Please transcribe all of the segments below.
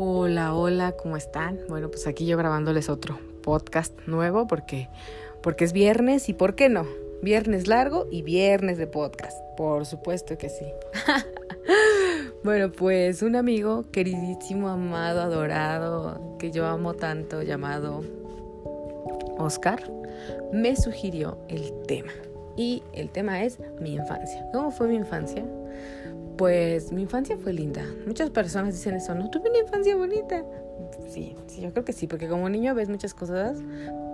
Hola, hola, ¿cómo están? Bueno, pues aquí yo grabándoles otro podcast nuevo porque, porque es viernes y ¿por qué no? Viernes largo y viernes de podcast. Por supuesto que sí. bueno, pues un amigo queridísimo, amado, adorado, que yo amo tanto, llamado Oscar, me sugirió el tema. Y el tema es mi infancia. ¿Cómo fue mi infancia? Pues mi infancia fue linda. Muchas personas dicen eso, no tuve una infancia bonita. Sí, sí, yo creo que sí, porque como niño ves muchas cosas,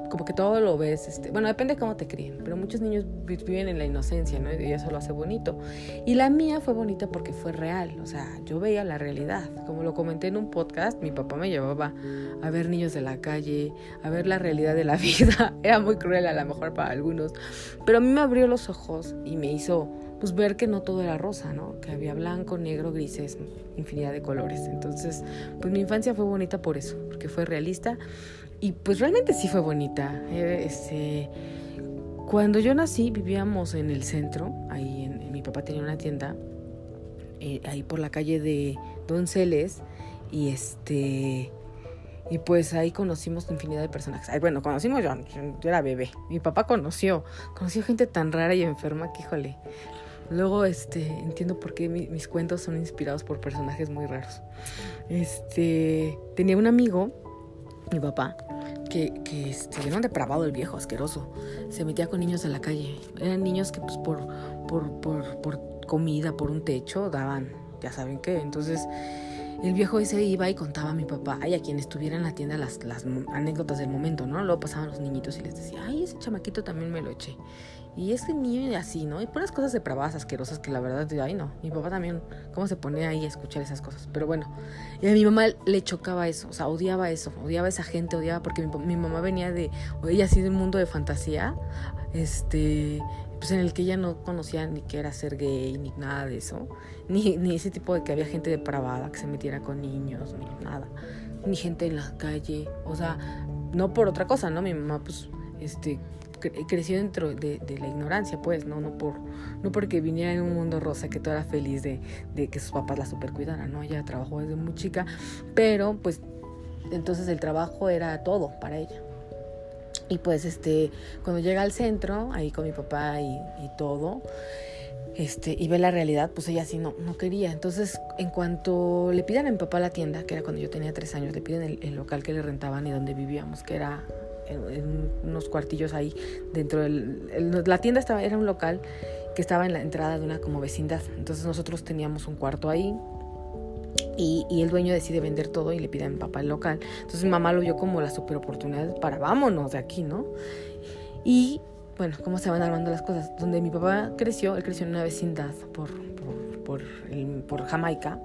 como que todo lo ves, este, bueno, depende de cómo te críen, pero muchos niños viven en la inocencia, ¿no? Y eso lo hace bonito. Y la mía fue bonita porque fue real, o sea, yo veía la realidad. Como lo comenté en un podcast, mi papá me llevaba a ver niños de la calle, a ver la realidad de la vida. Era muy cruel a lo mejor para algunos, pero a mí me abrió los ojos y me hizo pues ver que no todo era rosa, ¿no? Que había blanco, negro, grises, infinidad de colores. Entonces, pues mi infancia fue bonita por eso, porque fue realista y pues realmente sí fue bonita. Eh, este, cuando yo nací vivíamos en el centro, ahí en, mi papá tenía una tienda, eh, ahí por la calle de Donceles y este... Y pues ahí conocimos infinidad de personas. bueno, conocimos yo, yo era bebé. Mi papá conoció, conoció gente tan rara y enferma que, híjole, Luego, este, entiendo por qué mis cuentos son inspirados por personajes muy raros. Este, tenía un amigo, mi papá, que, que este, era un depravado el viejo, asqueroso. Se metía con niños de la calle. Eran niños que, pues, por, por, por, por comida, por un techo, daban, ya saben qué. Entonces, el viejo ese iba y contaba a mi papá, ay, a quien estuviera en la tienda las, las anécdotas del momento, ¿no? Luego pasaban los niñitos y les decía, ay, ese chamaquito también me lo eché. Y ese niño así, ¿no? Y puras cosas depravadas, asquerosas, que la verdad, ay no, mi papá también, ¿cómo se pone ahí a escuchar esas cosas? Pero bueno, y a mi mamá le chocaba eso, o sea, odiaba eso, odiaba a esa gente, odiaba, porque mi, mamá venía de, o ella así de un mundo de fantasía, este, pues en el que ella no conocía ni qué era ser gay, ni nada de eso, ni, ni ese tipo de que había gente depravada que se metiera con niños, ni nada, ni gente en la calle, o sea, no por otra cosa, ¿no? Mi mamá, pues, este, creció dentro de, la ignorancia, pues, ¿no? No, por, no porque viniera en un mundo rosa que todo era feliz de, que sus papás la super cuidaran, ¿no? Ella trabajó desde muy chica, pero pues entonces el trabajo era todo para ella. Y pues este, cuando llega al centro, ahí con mi papá y, todo, este, y ve la realidad, pues ella sí no, no quería. Entonces, en cuanto le piden a mi papá la tienda, que era cuando yo tenía tres años, le piden el, el local que le rentaban y donde vivíamos, que era en, unos cuartillos ahí dentro del... la tienda estaba, era un local que estaba en la entrada de una como vecindad. Entonces nosotros teníamos un cuarto ahí y, el dueño decide vender todo y le pide a mi papá el local. Entonces mi mamá lo vio como la super oportunidad para vámonos de aquí, ¿no? Y bueno, cómo se van armando las cosas. Donde mi papá creció, él creció en una vecindad por, por, por Jamaica,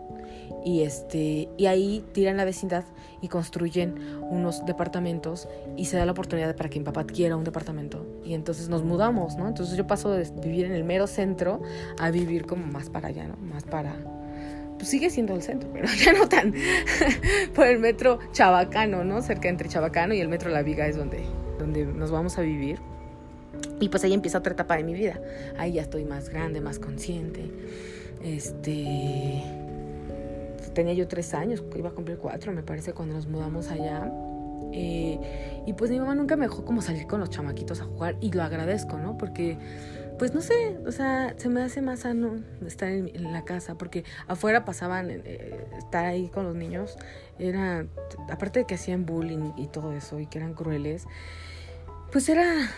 y este y ahí tiran la vecindad y construyen unos departamentos y se da la oportunidad para que mi papá adquiera un departamento y entonces nos mudamos, ¿no? Entonces yo paso de vivir en el mero centro a vivir como más para allá, ¿no? Más para pues sigue siendo el centro, pero ya no tan por el metro Chabacano, ¿no? Cerca entre Chabacano y el metro La Viga es donde donde nos vamos a vivir. Y pues ahí empieza otra etapa de mi vida. Ahí ya estoy más grande, más consciente. Este tenía yo tres años, iba a cumplir cuatro, me parece, cuando nos mudamos allá. Eh, y pues mi mamá nunca me dejó como salir con los chamaquitos a jugar y lo agradezco, ¿no? Porque, pues no sé, o sea, se me hace más sano estar en, la casa porque afuera pasaban, eh, estar ahí con los niños, era, aparte de que hacían bullying y todo eso y que eran crueles, pues era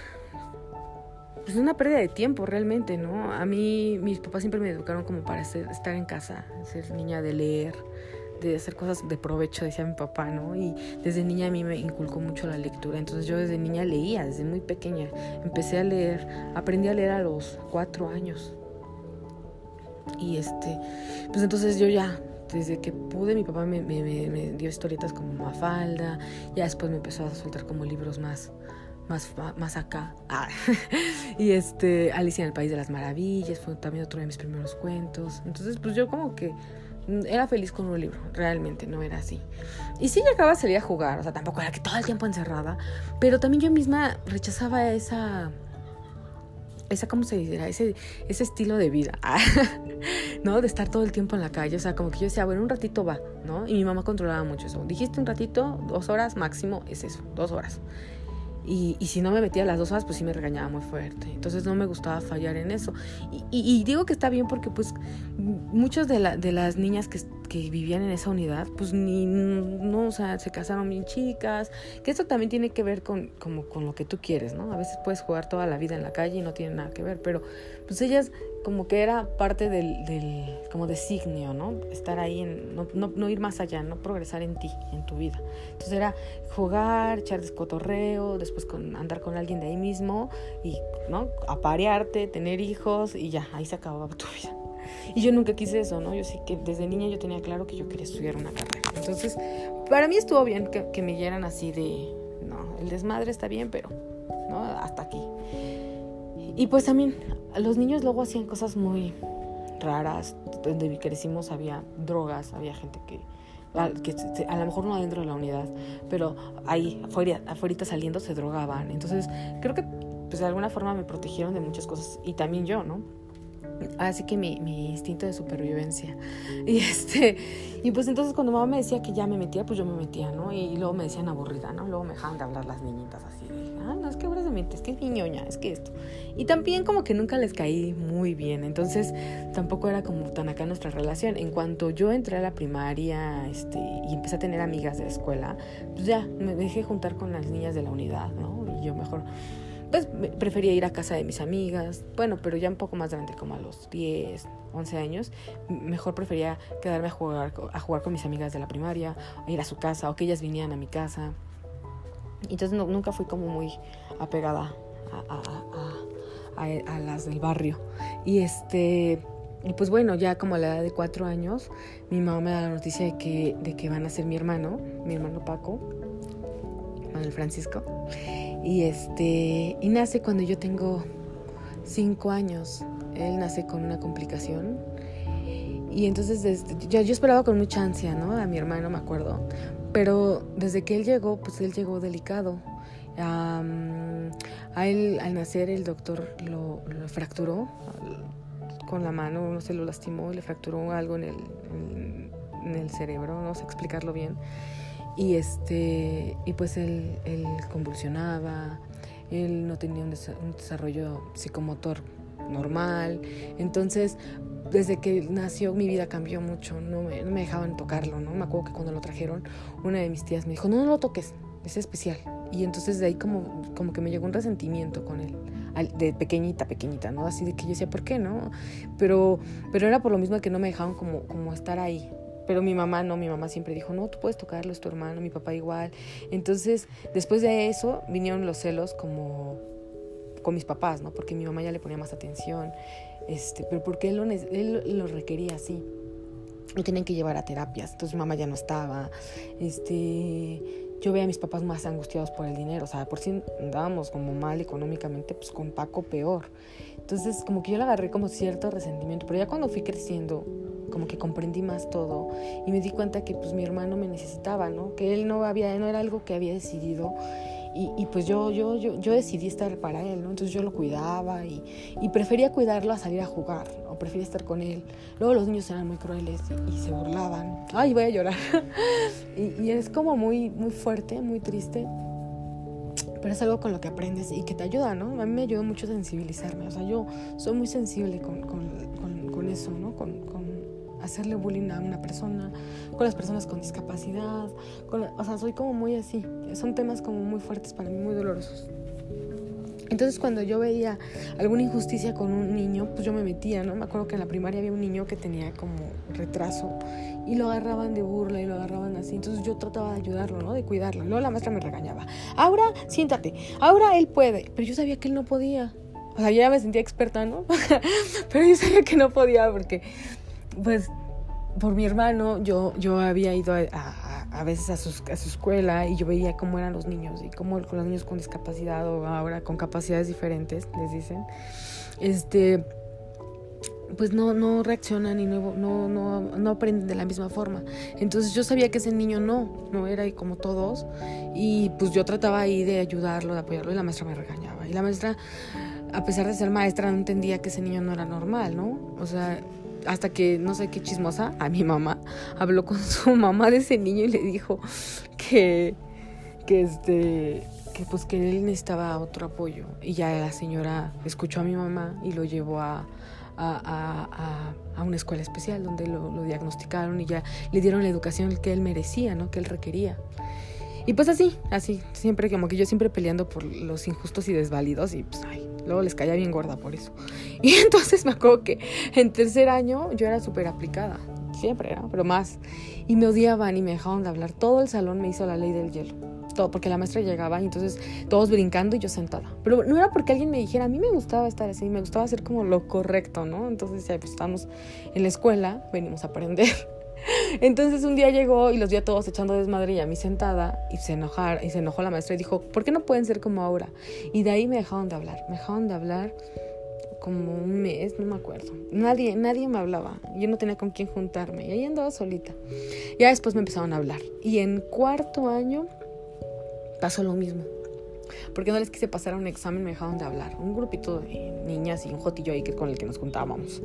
pues una pérdida de tiempo realmente, ¿no? A mí mis papás siempre me educaron como para estar en casa, ser niña de leer, de hacer cosas de provecho, decía mi papá, ¿no? Y desde niña a mí me inculcó mucho la lectura, entonces yo desde niña leía, desde muy pequeña. Empecé a leer, aprendí a leer a los cuatro años. Y este, pues entonces yo ya, desde que pude, mi papá me, me dio historietas como Mafalda, ya después me empezó a soltar como libros más más, más acá. Ah. y este, Alicia en el País de las Maravillas fue también otro de mis primeros cuentos. Entonces, pues yo como que era feliz con un libro, realmente, no era así. Y sí llegaba a salir a jugar, o sea, tampoco era que todo el tiempo encerrada, pero también yo misma rechazaba esa esa ¿cómo se dirá? Ese, ese estilo de vida, ¿no? De estar todo el tiempo en la calle, o sea, como que yo decía, bueno, un ratito va, ¿no? Y mi mamá controlaba mucho eso. Dijiste un ratito, dos horas máximo, es eso, dos horas. Y, y, si no me metía las dos horas, pues sí me regañaba muy fuerte. Entonces no me gustaba fallar en eso. Y, digo que está bien porque pues muchas de, de las niñas que, que, vivían en esa unidad, pues ni, no, o sea, se casaron bien chicas. Que eso también tiene que ver con, como, con lo que tú quieres, ¿no? A veces puedes jugar toda la vida en la calle y no tiene nada que ver. Pero pues ellas como que era parte del, del como designio, ¿no? Estar ahí, en, no, no, no, ir más allá, no progresar en ti, en tu vida. Entonces era jugar, echar descotorreo, después con, andar con alguien de ahí mismo y, ¿no? Aparearte, tener hijos y ya, ahí se acababa tu vida. Y yo nunca quise eso, ¿no? Yo sí que desde niña yo tenía claro que yo quería estudiar una carrera. Entonces, para mí estuvo bien que, que me dieran así de, no, el desmadre está bien, pero, ¿no? Hasta aquí. Y pues también los niños luego hacían cosas muy raras. Donde crecimos había drogas, había gente que, que a lo mejor no dentro de la unidad, pero ahí afuera, afuera saliendo se drogaban. Entonces creo que pues de alguna forma me protegieron de muchas cosas y también yo, ¿no? Así que mi, mi, instinto de supervivencia. Y este, y pues entonces cuando mamá me decía que ya me metía, pues yo me metía, ¿no? Y, luego me decían aburrida, ¿no? Luego me dejaban de hablar las niñitas así ah, no, es que ahora se mete, es que es niñoña, es que esto. Y también como que nunca les caí muy bien, entonces tampoco era como tan acá nuestra relación. En cuanto yo entré a la primaria este, y empecé a tener amigas de la escuela, pues ya me dejé juntar con las niñas de la unidad, ¿no? Y yo mejor pues prefería ir a casa de mis amigas, bueno, pero ya un poco más grande, como a los 10, 11 años, mejor prefería quedarme a jugar, a jugar con mis amigas de la primaria, a ir a su casa, o que ellas vinieran a mi casa. Entonces nunca fui como muy apegada a, a, las del barrio. Y este... Y pues bueno, ya como a la edad de cuatro años, mi mamá me da la noticia de que, de que van a ser mi hermano, mi hermano Paco, Manuel Francisco. Y este, y nace cuando yo tengo cinco años. Él nace con una complicación. Y entonces desde, yo, yo, esperaba con mucha ansia, ¿no? A mi hermano, me acuerdo. Pero desde que él llegó, pues él llegó delicado. a él al nacer el doctor lo, fracturó con la mano, no se lo lastimó, le fracturó algo en el, en el cerebro, no sé explicarlo bien. Y, este, y pues él, convulsionaba, él no tenía un, desarrollo psicomotor normal. Entonces, desde que nació mi vida cambió mucho, no me, no me, dejaban tocarlo, ¿no? Me acuerdo que cuando lo trajeron, una de mis tías me dijo, no, no lo toques, es especial. Y entonces de ahí como, como que me llegó un resentimiento con él, de pequeñita, pequeñita, ¿no? Así de que yo decía, ¿por qué no? Pero, pero era por lo mismo que no me dejaban como, como estar ahí, pero mi mamá no, mi mamá siempre dijo, no, tú puedes tocarlo, es tu hermano, mi papá igual. Entonces, después de eso, vinieron los celos como con mis papás, ¿no? Porque mi mamá ya le ponía más atención, este, pero porque él lo, él lo requería así. Lo tenían que llevar a terapias, entonces mi mamá ya no estaba. Este, yo veía a mis papás más angustiados por el dinero, o sea, por si andábamos como mal económicamente, pues con Paco peor. Entonces, como que yo le agarré como cierto resentimiento, pero ya cuando fui creciendo, como que comprendí más todo y me di cuenta que pues mi hermano me necesitaba, ¿no? Que él no había, no era algo que había decidido y, y pues yo, yo, yo, yo decidí estar para él, ¿no? Entonces yo lo cuidaba y, y prefería cuidarlo a salir a jugar, o prefería estar con él. Luego los niños eran muy crueles y, se burlaban. Ay, voy a llorar. y, y es como muy, muy fuerte, muy triste pero es algo con lo que aprendes y que te ayuda, ¿no? A mí me ayudó mucho sensibilizarme, o sea, yo soy muy sensible con, con, con, con eso, ¿no? Con, hacerle bullying a una persona, con las personas con discapacidad, con, o sea, soy como muy así, son temas como muy fuertes para mí, muy dolorosos. Entonces cuando yo veía alguna injusticia con un niño, pues yo me metía, ¿no? Me acuerdo que en la primaria había un niño que tenía como retraso y lo agarraban de burla y lo agarraban así. Entonces yo trataba de ayudarlo, ¿no? De cuidarlo. Luego la maestra me regañaba. Ahora, siéntate. Ahora él puede. Pero yo sabía que él no podía. O sea, yo ya me sentía experta, ¿no? Pero yo sabía que no podía porque pues por mi hermano yo, yo había ido a, a, veces a, su escuela y yo veía cómo eran los niños y cómo con los niños con discapacidad o ahora con capacidades diferentes, les dicen, este pues no, no reaccionan y no, no, no, no aprenden de la misma forma. Entonces yo sabía que ese niño no, no era como todos y pues yo trataba ahí de ayudarlo, de apoyarlo y la maestra me regañaba. Y la maestra a pesar de ser maestra, no entendía que ese niño no era normal, ¿no? O sea, hasta que no sé qué chismosa, a mi mamá, habló con su mamá de ese niño y le dijo que, que este, que pues que él necesitaba otro apoyo. Y ya la señora escuchó a mi mamá y lo llevó a, a, a, una escuela especial donde lo, diagnosticaron y ya le dieron la educación que él merecía, ¿no? Que él requería. Y pues así, así, siempre como que yo siempre peleando por los injustos y desvalidos y pues ay, luego les caía bien gorda por eso. Y entonces me acuerdo que en tercer año yo era súper aplicada, siempre era, pero más. Y me odiaban y me dejaban de hablar. Todo el salón me hizo la ley del hielo. Todo, porque la maestra llegaba y entonces todos brincando y yo sentada. Pero no era porque alguien me dijera, a mí me gustaba estar así, me gustaba hacer como lo correcto, ¿no? Entonces ya pues estamos en la escuela, venimos a aprender. Entonces un día llegó y los vi a todos echando desmadre y a mí sentada y se, y se enojó la maestra y dijo, ¿por qué no pueden ser como ahora? Y de ahí me dejaron de hablar, me dejaron de hablar como un mes, no me acuerdo. Nadie, nadie me hablaba. Yo no tenía con quién juntarme. Y ahí andaba solita. Ya después me empezaron a hablar. Y en cuarto año pasó lo mismo. Porque no les quise pasar a un examen, me dejaron de hablar. Un grupito de niñas y un jotillo ahí que con el que nos juntábamos.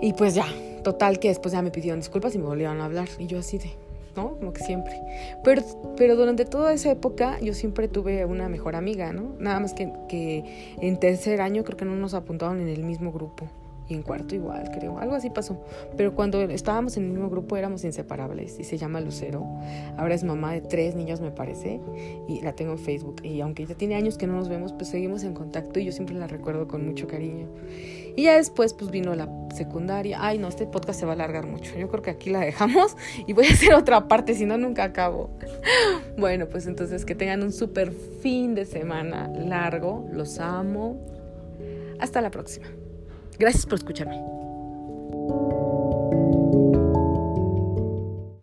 Y pues ya, total que después ya me pidieron disculpas y me volvieron a hablar. Y yo así de, ¿no? Como que siempre. Pero, pero durante toda esa época yo siempre tuve una mejor amiga, ¿no? Nada más que, que en tercer año creo que no nos apuntaron en el mismo grupo y en cuarto igual, creo. Algo así pasó. Pero cuando estábamos en el mismo grupo éramos inseparables y se llama Lucero. Ahora es mamá de tres niños, me parece, y la tengo en Facebook. Y aunque ya tiene años que no nos vemos, pues seguimos en contacto y yo siempre la recuerdo con mucho cariño. Y ya después, pues vino la secundaria. Ay, no, este podcast se va a alargar mucho. Yo creo que aquí la dejamos y voy a hacer otra parte, si no, nunca acabo. Bueno, pues entonces que tengan un súper fin de semana largo. Los amo. Hasta la próxima. Gracias por escucharme.